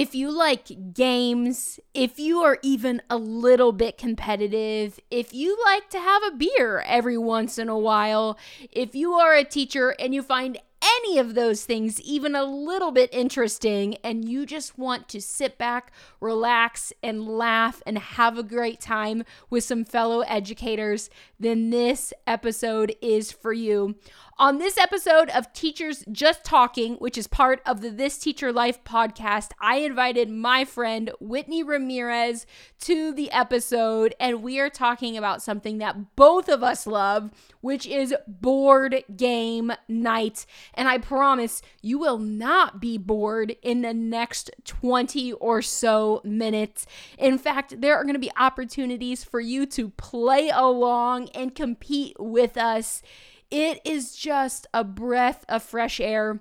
if you like games, if you are even a little bit competitive, if you like to have a beer every once in a while, if you are a teacher and you find any of those things even a little bit interesting and you just want to sit back, relax, and laugh and have a great time with some fellow educators, then this episode is for you. On this episode of Teachers Just Talking, which is part of the This Teacher Life podcast, I invited my friend Whitney Ramirez to the episode, and we are talking about something that both of us love, which is board game night. And I promise you will not be bored in the next 20 or so minutes. In fact, there are going to be opportunities for you to play along and compete with us. It is just a breath of fresh air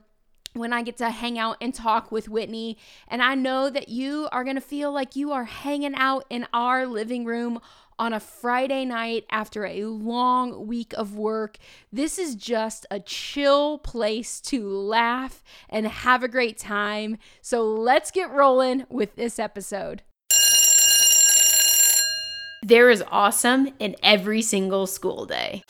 when I get to hang out and talk with Whitney. And I know that you are going to feel like you are hanging out in our living room on a Friday night after a long week of work. This is just a chill place to laugh and have a great time. So let's get rolling with this episode. There is awesome in every single school day.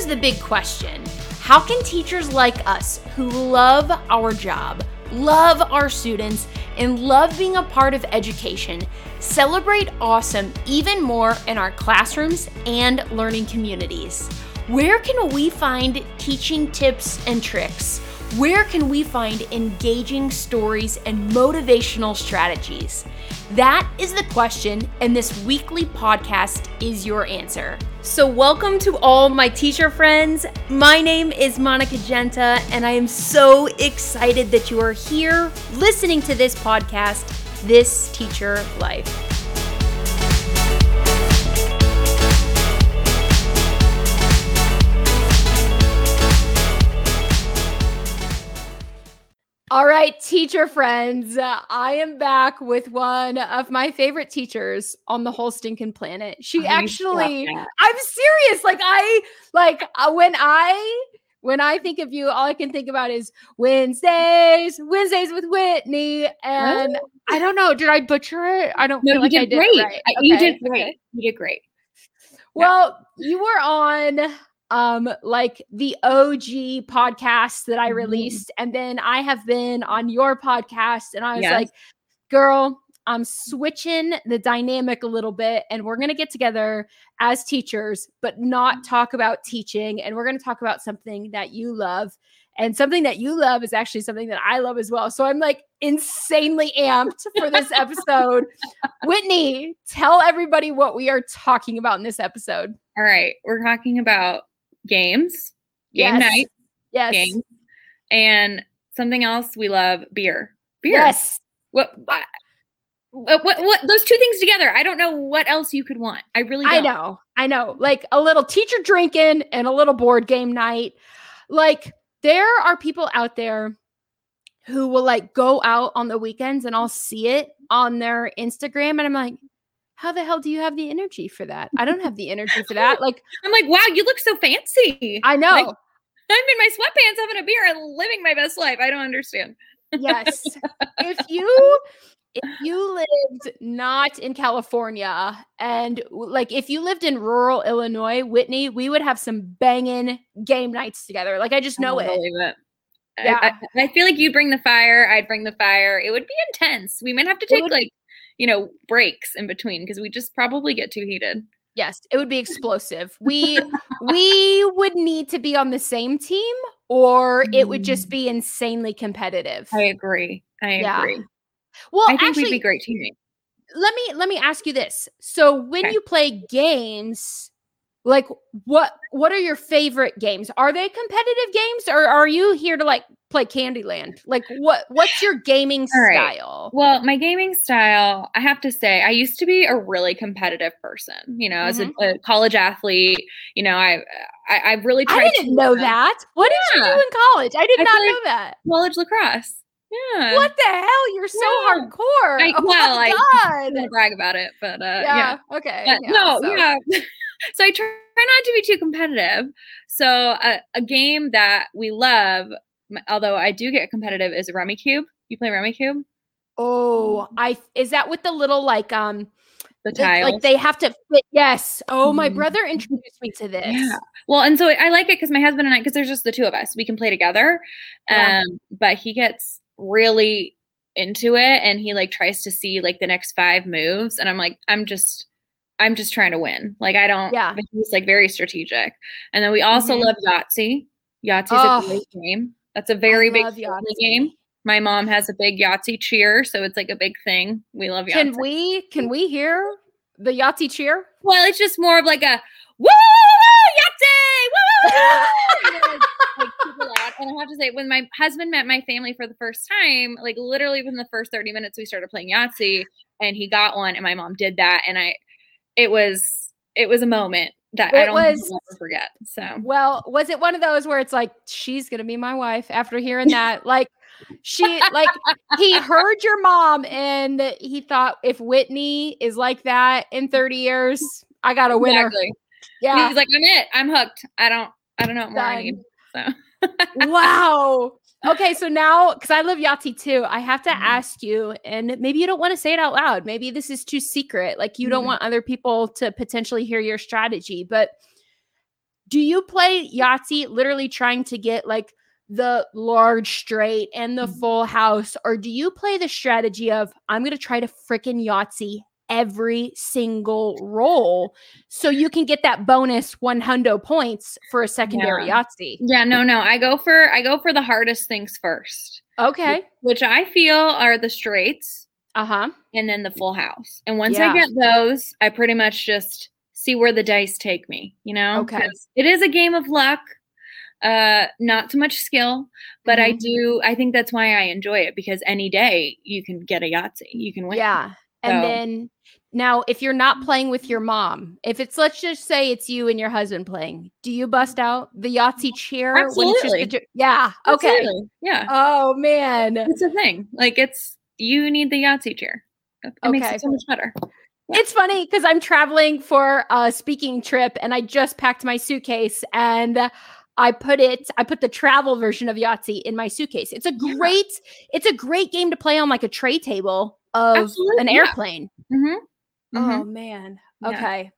So here is the big question How can teachers like us who love our job, love our students, and love being a part of education celebrate awesome even more in our classrooms and learning communities? Where can we find teaching tips and tricks? Where can we find engaging stories and motivational strategies? That is the question, and this weekly podcast is your answer. So, welcome to all my teacher friends. My name is Monica Genta, and I am so excited that you are here listening to this podcast, This Teacher Life. All right, teacher friends, uh, I am back with one of my favorite teachers on the whole stinking planet. She I actually, I'm serious. Like I, like uh, when I, when I think of you, all I can think about is Wednesdays, Wednesdays with Whitney, and what? I don't know. Did I butcher it? I don't no, feel like I did great. Right. Okay. You did great. Okay. You did great. Well, yeah. you were on um like the OG podcast that I mm-hmm. released mm-hmm. and then I have been on your podcast and I was yes. like girl I'm switching the dynamic a little bit and we're going to get together as teachers but not mm-hmm. talk about teaching and we're going to talk about something that you love and something that you love is actually something that I love as well. So I'm like insanely amped for this episode. Whitney, tell everybody what we are talking about in this episode. All right. We're talking about games, game yes. night, yes, games, and something else we love: beer. Beer. Yes. What, what? What, what, what, those two things together i don't know what else you could want i really don't. i know i know like a little teacher drinking and a little board game night like there are people out there who will like go out on the weekends and i'll see it on their instagram and i'm like how the hell do you have the energy for that? I don't have the energy for that. Like, I'm like, wow, you look so fancy. I know. Like, I'm in my sweatpants having a beer and living my best life. I don't understand. yes. if you if you lived not in California and like if you lived in rural Illinois, Whitney, we would have some banging game nights together. Like I just know I it. it. Yeah. I, I, I, feel like you bring the fire, I'd bring the fire. It would be intense. We might have to take would, like you know, breaks in between because we just probably get too heated. Yes, it would be explosive. We we would need to be on the same team or it would just mm. be insanely competitive. I agree. I yeah. agree. Well, I think actually, we'd be great teammates. Let me let me ask you this. So when okay. you play games, like what what are your favorite games? Are they competitive games or are you here to like play Candyland? Like what what's your gaming right. style? Well, my gaming style, I have to say, I used to be a really competitive person. You know, mm-hmm. as a, mm-hmm. a, college athlete, you know, I I, I really tried I didn't know that. What yeah. did you do in college? I did I not know that. College lacrosse. Yeah. What the hell? You're so Yeah. hardcore. I- oh well, my I- gonna brag about it, but uh, yeah. yeah. Okay. But yeah, no, so- yeah. so I try not to be too competitive. So a, a game that we love, although I do get competitive, is Rummikub. You play Rummikub? Oh, I is that with the little like um The They- tiles. Like they have to fit. Yes. Oh, my Mhm. brother introduced me to this. Yeah. Well, and so I like it because my husband and I, because there's just the two of us, we can play together. Yeah. Um, but he gets really into it and he like tries to see like the next five moves. And I'm like, I'm just, I'm just trying to win. Like I don't, Yeah. but he's like very strategic. And then we also Mhm. love Yahtzee. Yahtzee's Oh. a great game. That's a very big game. My mom has a big Yahtzee cheer, so it's like a big thing. We love Yahtzee. Can we can we hear the Yahtzee cheer? Well, it's just more of like a woo Yahtzee, woo, woo, woo," you know, like, like. And I have to say, when my husband met my family for the first time, like literally within the first thirty minutes, we started playing Yahtzee, and he got one, and my mom did that, and I, it was it was a moment that I It don't think was- forget. So Well, was it one of those where it's like she's gonna be my wife after hearing that? like she like he heard your mom and he thought if Whitney is like that in 30 years, I got a winner. exactly, Yeah. he's like, I'm it, I'm hooked. I don't, I don't know what more I need. So wow. Okay, so now because I love Yahtzee too, I have to Mhm. ask you, and maybe you don't want to say it out loud. Maybe this is too secret. Like you don't Mhm. want other people to potentially hear your strategy. But do you play Yahtzee literally trying to get like the large straight and the Mhm. full house, or do you play the strategy of I'm gonna try to freaking Yahtzee every single roll so you can get that bonus one hundo points for a secondary Yahtzee? yeah, no, no, I go for I go for the hardest things first. Okay. which I feel are the straights Uh huh. and then the full house. And once Yeah. I get those, I pretty much just see where the dice take me, you know? Okay. It is a game of luck, uh, not too much skill, but I Mhm. do, I think that's why I enjoy it because any day you can get a Yahtzee, you can win. Yeah. And then now, if you're not playing with your mom, if it's let's just say it's you and your husband playing, do you bust out the Yahtzee when it's just Absolutely. yeah. Okay. Absolutely. Yeah. Oh man. It's a thing. Like it's, you need the Yahtzee chair. It makes it so much better. It's funny because I'm traveling for a speaking trip and I just packed my suitcase and I put it, I put the travel version of Yahtzee in my suitcase. It's a Yeah. great, it's a great game to play on like a tray table of Absolutely, an yeah. airplane. Mm-hmm. Oh man. Yeah. Okay.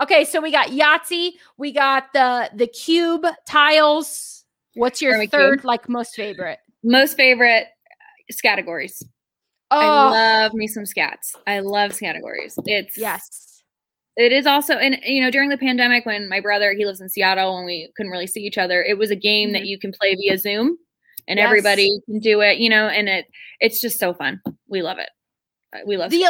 Okay, so we got Yahtzee, we got the the cube tiles. What's your third cube. like most favorite? Most favorite uh, categories. Oh, I love me some scats. I love categories. It's yes. It is also, and you know, during the pandemic, when my brother he lives in Seattle, and we couldn't really see each other, it was a game that you can play via Zoom, and Yes. everybody can do it. You know, and it it's just so fun. We love it. We love The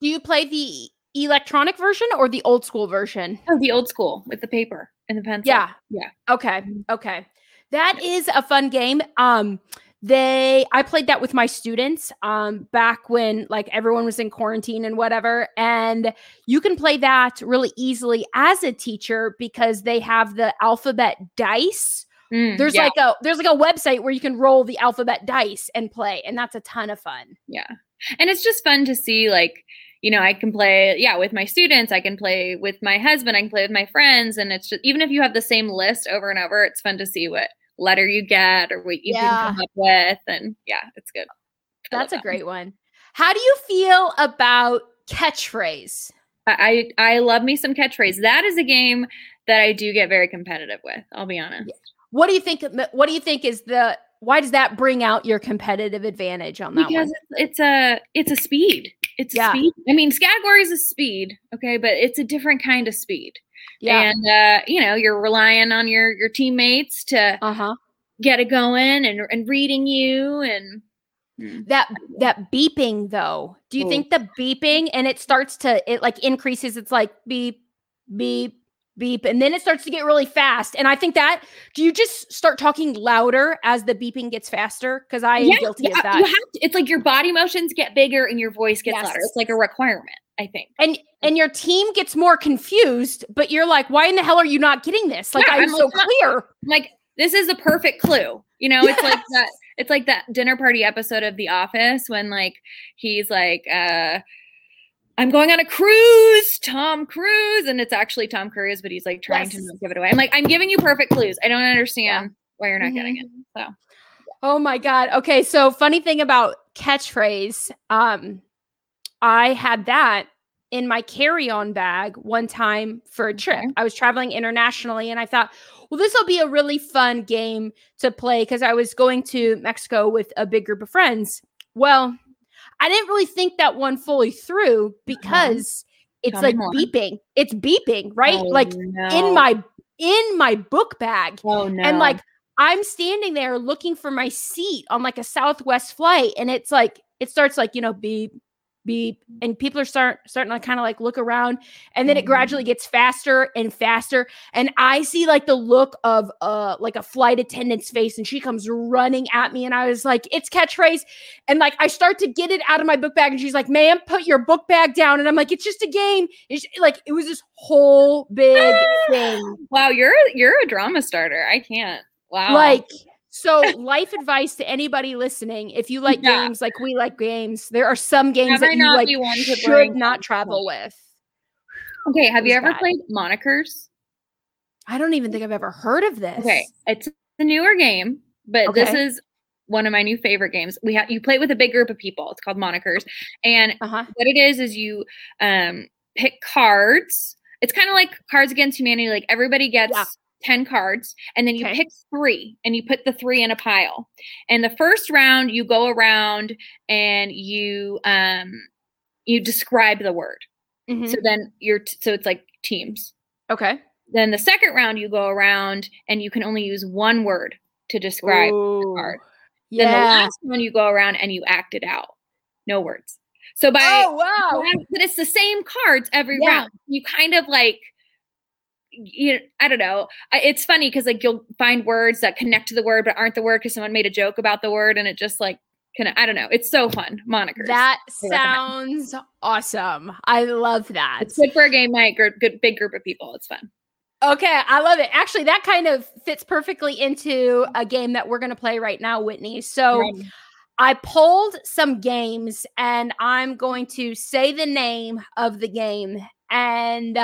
do you play the electronic version or the old school version? oh, the old school with the paper and the pencil. Yeah. Yeah. Okay. Okay. That is a fun game. Um they I played that with my students um back when like everyone was in quarantine and whatever and you can play that really easily as a teacher because they have the alphabet dice. Mm, There's yeah, like a there's like a website where you can roll the alphabet dice and play and that's a ton of fun. yeah, and it's just fun to see like. You know, I can play, yeah, with my students. I can play with my husband. I can play with my friends, and it's just even if you have the same list over and over, it's fun to see what letter you get or what you Yeah. can come up with, and yeah, it's good. I That's a that great one. How do you feel about catchphrase? I I love me some catchphrase. That is a game that I do get very competitive with. I'll be honest. What do you think? What do you think is the? Why does that bring out your competitive advantage on that Because one? it's, it's a it's a speed. It's Yeah. a speed. I mean, category is a speed, okay, but it's a different kind of speed. Yeah. And uh, you know, you're relying on your your teammates to Uh huh. get it going and and reading you and Mm. That that beeping though. Do you Ooh. think the beeping and it starts to it like increases? It's like beep, beep, beep, and then it starts to get really fast. And I think that do you just start talking louder as the beeping gets faster? Because I am guilty yeah, of You that. have to, it's like your body motions get bigger and your voice gets louder. It's like a requirement, I think. and and your team gets more confused, but you're like, why in the hell are you not getting this? Like Yeah, I'm I'm so like, clear. Like this is a perfect clue. You know, it's like that It's like that dinner party episode of The Office when like he's like, uh, I'm going on a cruise, Tom Cruise, and it's actually Tom Cruise, but he's like trying to not give it away. I'm like, I'm giving you perfect clues. I don't understand why you're not getting it. Mm-hmm. So Oh my god. Okay, so funny thing about catchphrase, um I had that in my carry-on bag one time for a trip. Okay. I was traveling internationally and I thought, well this will be a really fun game to play cuz I was going to Mexico with a big group of friends. Well, I didn't really think that one fully through because it's like beeping. It's beeping, right? Oh, like no. in my in my book bag. oh no, And like I'm standing there looking for my seat on like a Southwest flight, and it's like it starts like you know beep beep, and people are start starting to kind of like look around, and then it Mhm. gradually gets faster and faster, and I see like the look of uh like a flight attendant's face, and she comes running at me, and I was like, it's catchphrase, and like I start to get it out of my book bag, and she's like, ma'am, put your book bag down, and I'm like, it's just a game, it's like it was this whole big thing. wow, you're you're a drama starter. I can't. Wow, Like, so life advice to anybody listening: if you like Yeah. games like we like games, there are some games that you like be one to should not travel with. okay. Have you ever bad. played Monikers? I don't even think I've ever heard of this. Okay, it's a newer game, but this is one of my new favorite games. We have you play with a big group of people. It's called Monikers, and Uh huh. what it is is you um pick cards. It's kind of like Cards Against Humanity. Like everybody gets Yeah. 10 cards and then you Okay. pick three and you put the three in a pile. And the first round you go around and you um you describe the word. Mhm. So then you're t- so it's like teams. Okay. Then the second round you go around and you can only use one word to describe Ooh. card. Then the last one you go around and you act it out. No words. So by oh wow. but it's the same cards every Yeah. round. You kind of like you I don't know. It's funny because like you'll find words that connect to the word but aren't the word because someone made a joke about the word and it just like kind of I don't know. It's so fun. Monikers. That I sounds awesome. I love that. it's good for a game night, gr- good big group of people. It's fun. Okay, I love it. Actually, that kind of fits perfectly into a game that we're going to play right now, Whitney. So, Right. I pulled some games and I'm going to say the name of the game and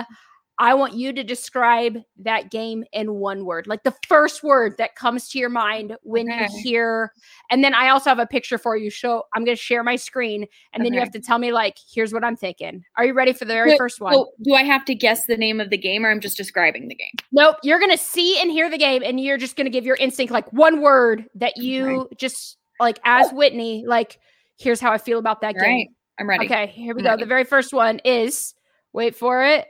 I want you to describe that game in one word, like the first word that comes to your mind when Okay. you hear. And then I also have a picture for you. So I'm going to share my screen and then you have to tell me, like, here's what I'm thinking. Are you ready for the very Wait, first one? So do I have to guess the name of the game or I'm just describing the game? Nope. You're going to see and hear the game, and you're just going to give your instinct like one word that you just like as oh. Whitney, like, here's how I feel about that All game. right. I'm ready. Okay, here we I'm go. ready. The very first one is wait for it.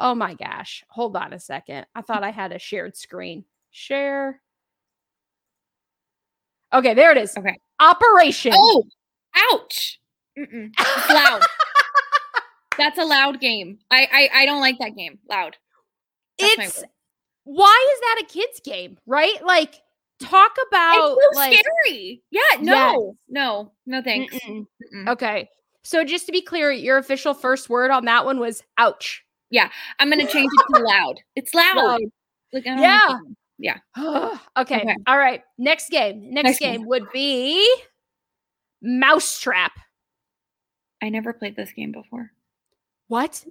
Oh my gosh. Hold on a second. I thought I had a shared screen. Share. Okay, there it is. Okay. Operation. Oh, ouch. Mm-mm. It's loud. That's a loud game. I, I I don't like that game. Loud. That's it's why is that a kid's game, right? Like talk about it's so like scary. Yeah, no, no, no, thanks. Mm-mm. Mm-mm. Okay. So just to be clear, your official first word on that one was ouch. I'm gonna change it to loud. It's loud. Loud. Like, Yeah. game. okay. Okay. All right. Next game. Next, Next game one. would be Mousetrap. I never played this game before. What?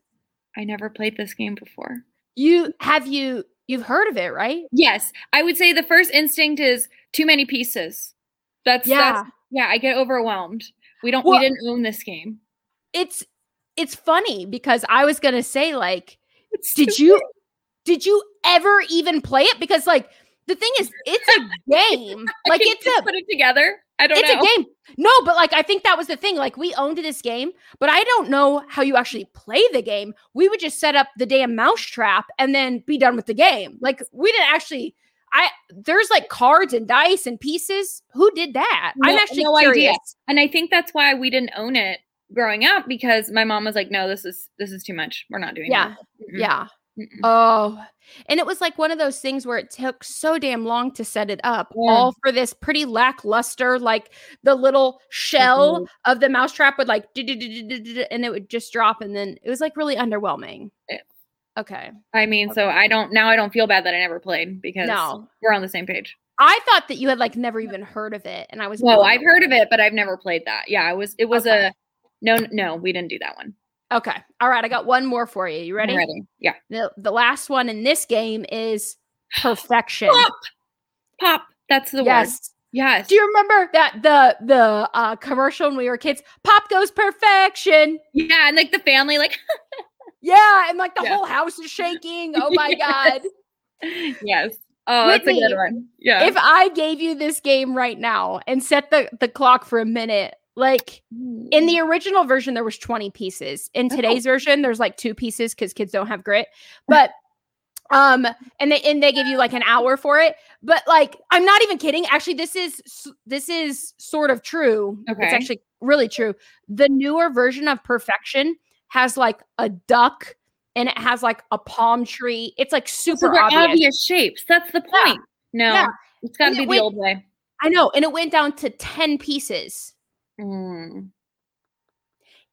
I never played this game before. You have you you've heard of it, right? Yes, I would say the first instinct is too many pieces. That's Yeah. That's, yeah, I get overwhelmed. We don't. Well- we didn't own this game. It's it's funny because I was going to say like It's did you did you ever even play it because like the thing is it's a game. Like it's a put it together. I don't know. it's know. a game. No, but like I think that was the thing. Like we owned this game, but I don't know how you actually play the game. We would just set up the damn mousetrap and then be done with the game. Like we didn't actually I there's like cards and dice and pieces. Who did that? I'm actually no idea. curious. And I think that's why we didn't own it growing up because my mom was like, "No, this is this is too much. We're not doing Yeah. that." Mm-mm. Yeah. Mm-mm. Oh, and it was like one of those things where it took so damn long to set it up, Yeah. all for this pretty lackluster, like the little shell Mhm. of the mousetrap would like, and it would just drop, and then it was like really underwhelming. Yeah. Okay, I mean, so I don't now. I don't feel bad that I never played because no, we're on the same page. I thought that you had like never even heard of it, and I was. Blown I've heard of it, but I've never played that. Yeah, it was it was Okay. a no no, we didn't do that one. Okay, all right. I got one more for you. You I'm ready? ready. Yeah. The, the last one in this game is perfection. Pop. Pop. That's the word. yes. Yes. Do you remember that the the uh, commercial when we were kids? Pop goes perfection. yeah, and like the family, like Yeah, and like the Yeah. whole house is shaking. Oh my Yes. god. yes. Oh, that's a good one. Yeah. If I gave you this game right now and set the, the clock for a minute, like in the original version there was 20 pieces. In Oh. today's version there's like two pieces cuz kids don't have grit. But um and they and they give you like an hour for it. But like I'm not even kidding. Actually this is this is sort of true. Okay. It's actually really true. The newer version of perfection has like a duck and it has like a palm tree. It's like super obvious. obvious. shapes. That's the Yeah. point. No, Yeah. it's got to be the old way. I know, and it went down to 10 pieces. Mm.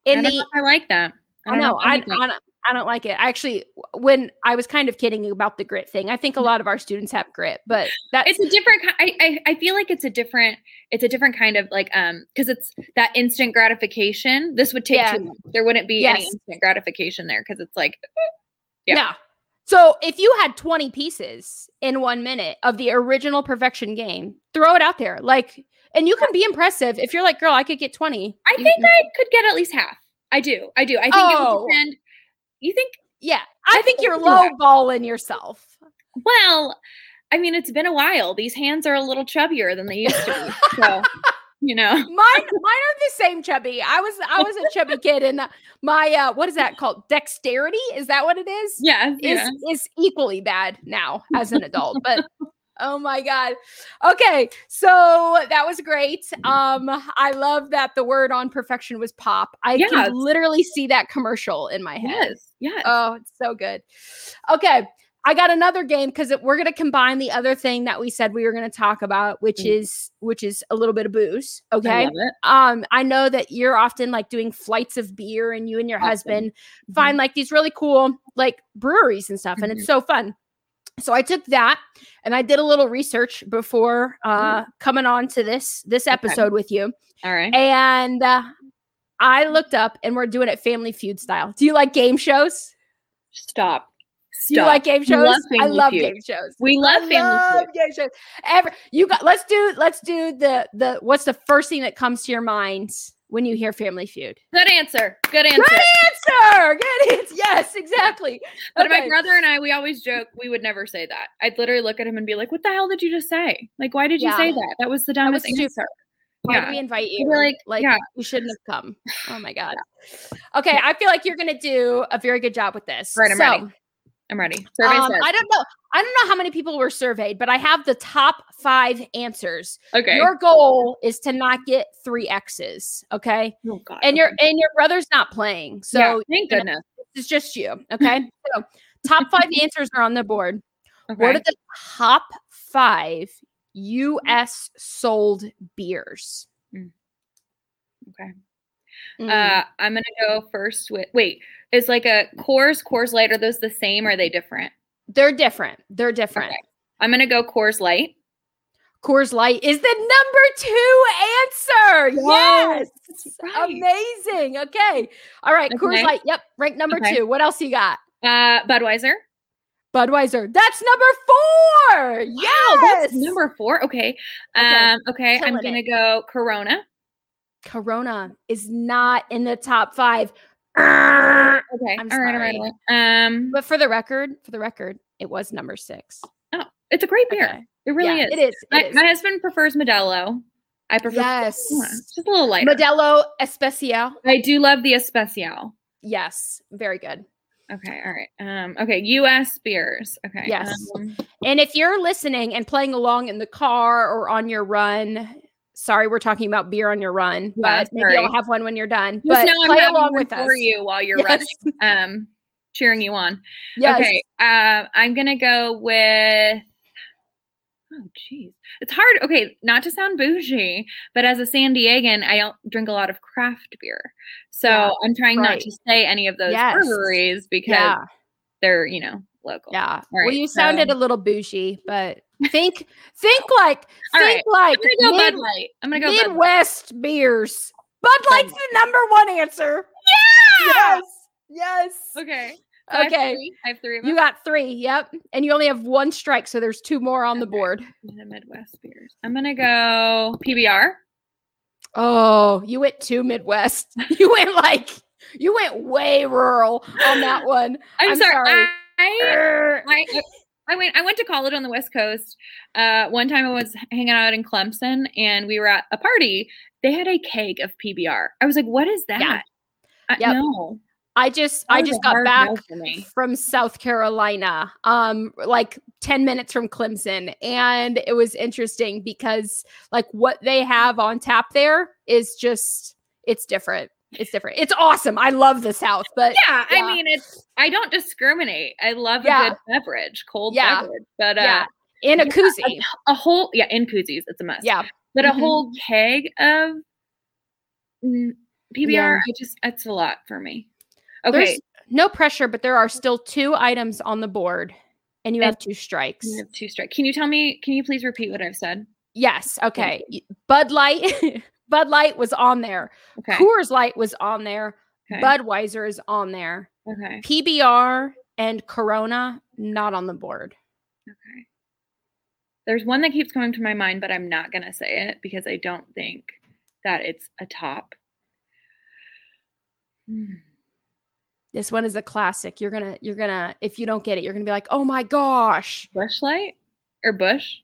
In I the I like that. I don't know. I I, like don't, I don't like it. Actually, when I was kind of kidding about the grit thing, I think a lot of our students have grit, but that's it's a different I, I i feel like it's a different it's a different kind of like um because it's that instant gratification this would take Yeah. too long. there wouldn't be any instant gratification there because it's like yeah. yeah. So if you had 20 pieces in one minute of the original perfection game, throw it out there. Like, and you can be impressive if you're like, girl, I could get 20. i You- think you- i could get at least half i do i do i think it Oh. would depend you think yeah, I think think you're low balling yourself. well i mean it's been a while these hands are a little chubbier than they used to be so you know Mine, mine are the same chubby. I was, I was a chubby kid, and my, uh, what is that called? Dexterity? Is that what it is? yeah is yeah is equally bad now as an adult but oh my god okay so that was great um i love that the word on perfection was pop i Yes. can literally see that commercial in my head yes yes oh it's so good okay i got another game because we're going to combine the other thing that we said we were going to talk about which Mm. is which is a little bit of booze okay it. um i know that you're often like doing flights of beer and you and your Often. husband Mhm. find like these really cool like breweries and stuff and Mhm. it's so fun so i took that and i did a little research before uh coming on to this this Okay. episode with you. All right. And uh, i looked up and we're doing it family feud style. Do you like game shows? Stop. Do you like game shows? love i love Feud. game shows. We love I family love Feud. game shows. Ever you got let's do let's do the the what's the first thing that comes to your mind when you hear Family Feud? Good answer. Good answer. Good answer. Good answer. Yes, exactly. But my brother and I, we always joke we would never say that. I'd literally look at him and be like, "What the hell did you just say? Like, why did you Yeah. say that? That was the That was dumbest answer." Why did we invite you? like, like yeah. you shouldn't have come. Oh my god. Okay, I feel like you're gonna do a very good job with this. Right, I'm so, ready. I'm ready. Survey um. I don't know. I don't know how many people were surveyed, but I have the top five answers. Okay. Your goal is to not get three X's. Okay. oh God. and your and your brother's not playing so Yeah, thank you know, goodness. it's just you okay so top five answers are on the board Okay. what are the top five us sold beers okay. Mm. Uh, I'm gonna go first with. Wait, is like a Coors, Coors Light? Are those the same? Or are they different? they're different they're different Okay. I'm gonna go Coors Light. Coors Light is the number two answer. Yes, Yes. right. Amazing. Okay. All right. Coors Okay. Light. Yep. Rank number Okay. two. What else you got? Uh, Budweiser. Budweiser. That's number four. Wow, yes. that's number four. Okay. Okay, Um. Okay. I'm gonna it. go Corona. Corona is not in the top five. Okay. I'm all right. All right. sorry. all right. Um. But for the record, for the record, it was number six. Oh, it's a great beer. Okay. It really Yeah, is. It is. It My, is. my husband prefers Modelo. I prefer. yes. Corona. It's just a little lighter. Modelo Especial. I do love the Especial. Yes. Very good. Okay. All right. Um. Okay. U.S. beers. Okay. Yes. Um, And if you're listening and playing along in the car or on your run, sorry, we're talking about beer on your run, Yeah, but maybe you'll have one when you're done. just But know I'm play along one with us. for you while you're Yes. running. Um, cheering you on. Yes. Okay. Uh, I'm gonna go with. Oh, geez, it's hard. Okay, not to sound bougie, but as a San Diegan, I don't drink a lot of craft beer, so Yeah, I'm trying not to say any of those Yes. breweries because Yeah. they're you know local. Yeah. All well, right, you sounded a little bougie, but think think like All think like I'm gonna go mid- Bud Light. I'm gonna go Bud Light. Midwest beers. Bud Light's the number one answer. Yeah. Yes. Yes. Okay. So I have Okay. three. I have three of You them. got three. Yep. And you only have one strike, so there's two more on the board. the Midwest beers. I'm gonna go PBR. Oh, you went too Midwest. You went like you went way rural on that one. I'm, I'm sorry. sorry. I, I, I went I went to college on the West Coast. Uh, one time I was hanging out in Clemson and we were at a party. They had a keg of PBR. I was like, "What is that?" Yeah. I, Yep. No, I just I just got back no for me. from South Carolina, um, like 10 minutes from Clemson. And it was interesting because like what they have on tap there is just it's different. It's different. It's awesome. I love the South, but Yeah, Yeah. I mean it's. I don't discriminate. I love Yeah. a good beverage, cold Yeah. beverage, but uh, yeah, in a koozie. a whole yeah in koozies it's a must. Yeah. but Mhm. a whole keg of PBR. I just it's a lot for me. Okay, There's no pressure, but there are still two items on the board and you And- have two strikes. you have two strike. Can you tell me? Can you please repeat what I've said? Yes. Okay. Bud Light. Bud Light was on there. Okay. Coors Light was on there. okay. Budweiser is on there. okay. PBR and Corona not on the board. Okay. There's one that keeps coming to my mind, but I'm not gonna say it because I don't think that it's a top. Hmm. This one is a classic. You're gonna, you're gonna, if you don't get it, you're gonna be like, oh my gosh. Busch light or Busch?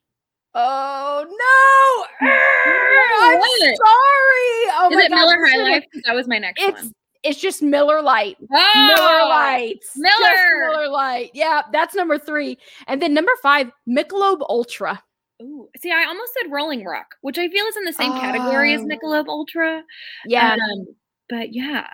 Oh no! I'm What? sorry. Oh Is my it gosh, Miller High Life? That was my next It's one. it's just Miller Lite. Oh, Miller Lites. Just Miller. Miller Light. Yeah, that's number three. And then number five, Michelob Ultra. Ooh, see, I almost said Rolling Rock, which I feel is in the same category as Oh. Michelob Ultra. Yeah. Um, but yeah.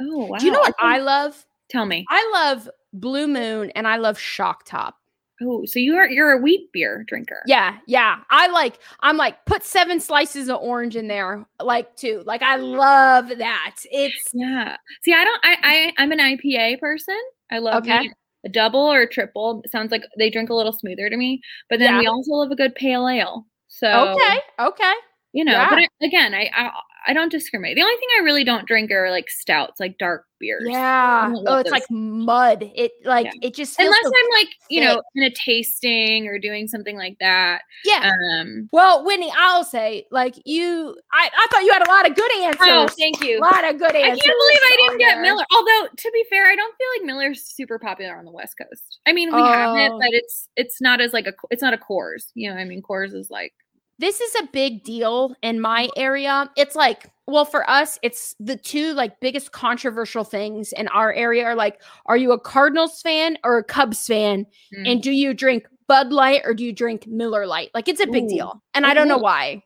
Oh, wow. Do you know what I think- love? tell me? I love Blue Moon and I love Shock Top. Oh, so you are you're a wheat beer drinker. Yeah, yeah. I like I'm like put seven slices of orange in there, like too. Like I love that. It's Yeah. See, I don't. I, I I'm an IPA person. I love Okay. me a double or a triple. Sounds like they drink a little smoother to me. But then Yeah. we also love a good pale ale. So okay, okay. you know. But I, again, I, I I don't discriminate. The only thing I really don't drink are like stouts, like dark beers. Yeah. Oh, it's like mud. It like Yeah. it just feels Unless so- I'm like, you know, in a tasting or doing something like that. yeah. Um well, Whitney, I'll say like you. I I thought you had a lot of good answers. Oh, thank you. a lot of good answers. I can't believe I didn't get there. Miller. Although to be fair, I don't feel like Miller's super popular on the West Coast. I mean, we have it, Oh. but it's it's not as like a it's not a Coors. You know, I mean, Coors is like this is a big deal in my area. It's like, well, for us, it's the two like biggest controversial things in our area are like, are you a Cardinals fan or a Cubs fan? mm, And do you drink Bud Light or do you drink Miller Lite? Like it's a big Ooh. deal. And I don't know why.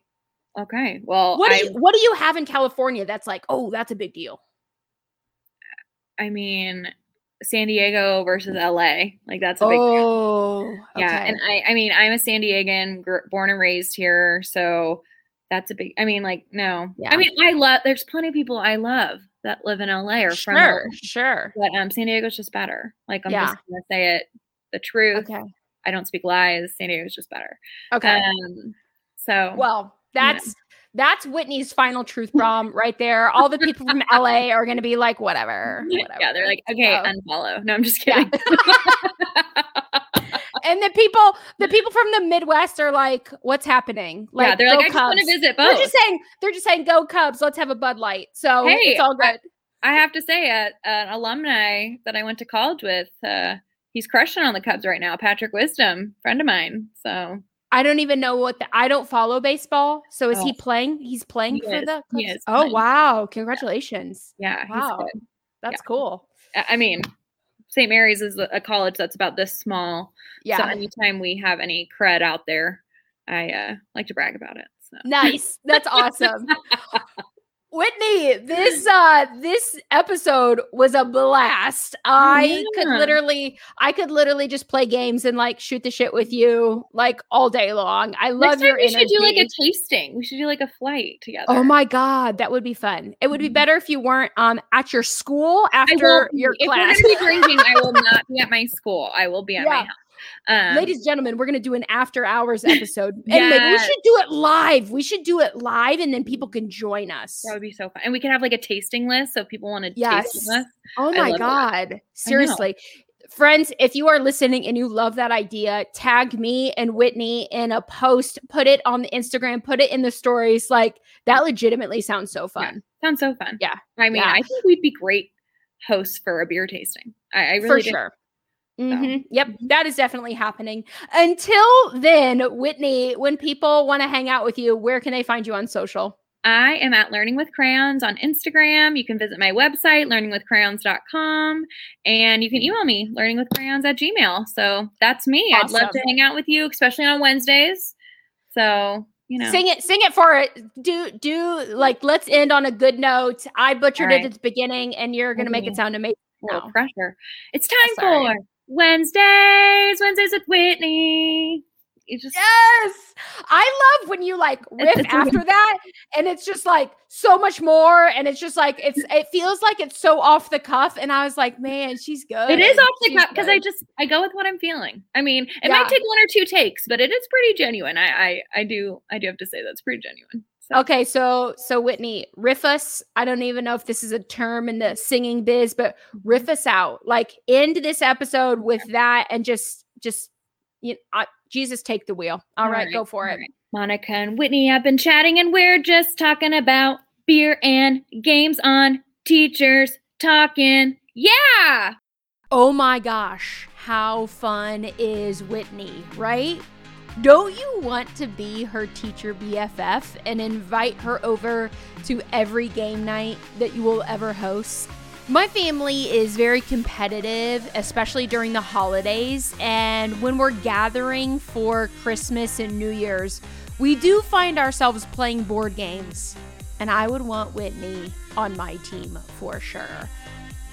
okay. Well, What do I you what do you have in California that's like, oh, that's a big deal? I mean, San Diego versus LA, like that's a big deal. Oh, yeah. And I I mean, I'm a San Diegan, gr- born and raised here, so that's a big. I mean, like no. Yeah. I mean, I love. There's plenty of people I love that live in LA or from LA. sure, sure. But um, San Diego's just better. Like I'm Yeah. just gonna say it, the truth. Okay. I don't speak lies. San Diego's just better. Okay. Um, so Well, that's that's Whitney's final truth bomb right there. All the people from LA are going to be like, whatever, whatever. yeah, they're like, okay, So- unfollow. No, I'm just Yeah. kidding. and the people, the people from the Midwest are like, what's happening? yeah, they're like, I just want to visit They're just saying, they're just saying, go Cubs. Let's have a Bud Light. So Hey, it's all I- good. I have to say, uh, an alumni that I went to college with, uh, he's crushing on the Cubs right now. Patrick Wisdom, friend of mine. So I don't even know what the, I don't follow baseball. So is he Oh. playing? He's playing He for is. the He Cubs? Oh playing. wow! Congratulations. yeah, he's Wow. That's cool. I I mean, St. Mary's is a college that's about this small. Yeah. So anytime we have any cred out there, I uh, like to brag about it. So. Nice. That's awesome. Whitney, this uh this episode was a blast. I could literally I could literally just play games and like shoot the shit with you like all day long. I love Next time your we should do like a tasting. We should do like a flight together. Oh my god, that would be fun. It would be Mhm. better if you weren't um at your school after your if class. we're gonna be drinking, I will not be at my school. I will be at my house. Um, Ladies and gentlemen, we're gonna do an after hours episode. And maybe we should do it live. We should do it live and then people can join us. that would be so fun. And we could have like a tasting list so if people want to taste Yes. with us. Oh I my love that. God. Seriously. Friends, if you are listening and you love that idea, tag me and Whitney in a post, put it on the Instagram, put it in the stories. Like that legitimately sounds so fun. Sounds so fun. Yeah. I mean, Yeah. I think we'd be great hosts for a beer tasting. I, I really For do. sure. Mhm. Yep, that is definitely happening. Until then, Whitney, when people want to hang out with you, where can they find you on social? I am at Learning with Crayons on Instagram. You can visit my website, learningwithcrayons.com, and you can email me, learningwithcrayons at gmail. So that's me. I'd love to hang out with you, especially on Wednesdays. So, you know. Sing it, sing it for it. Do do like let's end on a good note. I butchered All it at the beginning, and you're gonna make it sound amazing. now. pressure. It's time for right. Wednesdays, Wednesdays with Whitney. Just Yes, I love when you like riff it's after that, and it's just like so much more, and it's just like it's it feels like it's so off the cuff, and I was like, man, she's good. it is off the She's cuff because I just I go with what I'm feeling. I mean, it Yeah. might take one or two takes, but it is pretty genuine. I I, I do I do have to say that's pretty genuine. Okay, so so Whitney, riff us. I don't even know if this is a term in the singing biz, but mm-hmm. riff us out. Like end this episode with that, and just just you I, Jesus take the wheel. All right, go for all it. right. Monica and Whitney have been chatting, and we're just talking about beer and games on teachers talking. Yeah. Oh my gosh, how fun is Whitney, right? Don't you want to be her teacher BFF and invite her over to every game night that you will ever host? My family is very competitive, especially during the holidays. And when we're gathering for Christmas and New Year's, we do find ourselves playing board games. And I would want Whitney on my team for sure.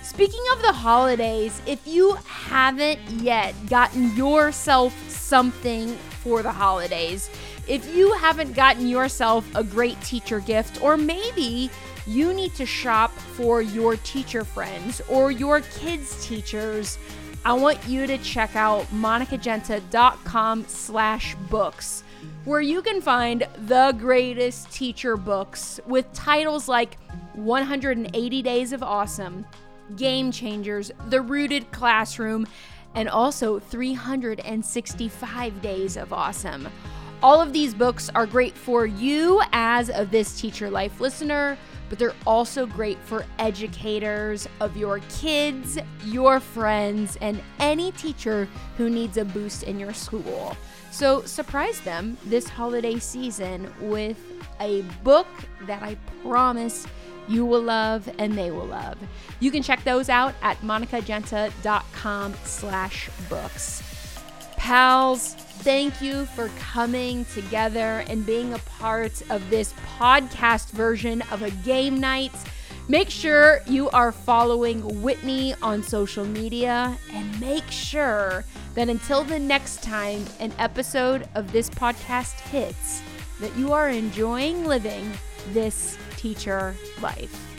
Speaking of the holidays, if you haven't yet gotten yourself something for the holidays, if you haven't gotten yourself a great teacher gift, or maybe you need to shop for your teacher friends or your kids' teachers, I want you to check out monicagenta.com slash books where you can find the greatest teacher books with titles like 180 Days of Awesome, Game Changers, The Rooted Classroom, and also 365 Days of Awesome. All of these books are great for you as a This Teacher Life listener, but they're also great for educators of your kids, your friends, and any teacher who needs a boost in your school. So surprise them this holiday season with a book that I promise you will love and they will love. You can check those out at monicagenta.com slash books. Pals, thank you for coming together and being a part of this podcast version of a game night. Make sure you are following Whitney on social media and make sure that until the next time an episode of this podcast hits, that you are enjoying living this teacher life.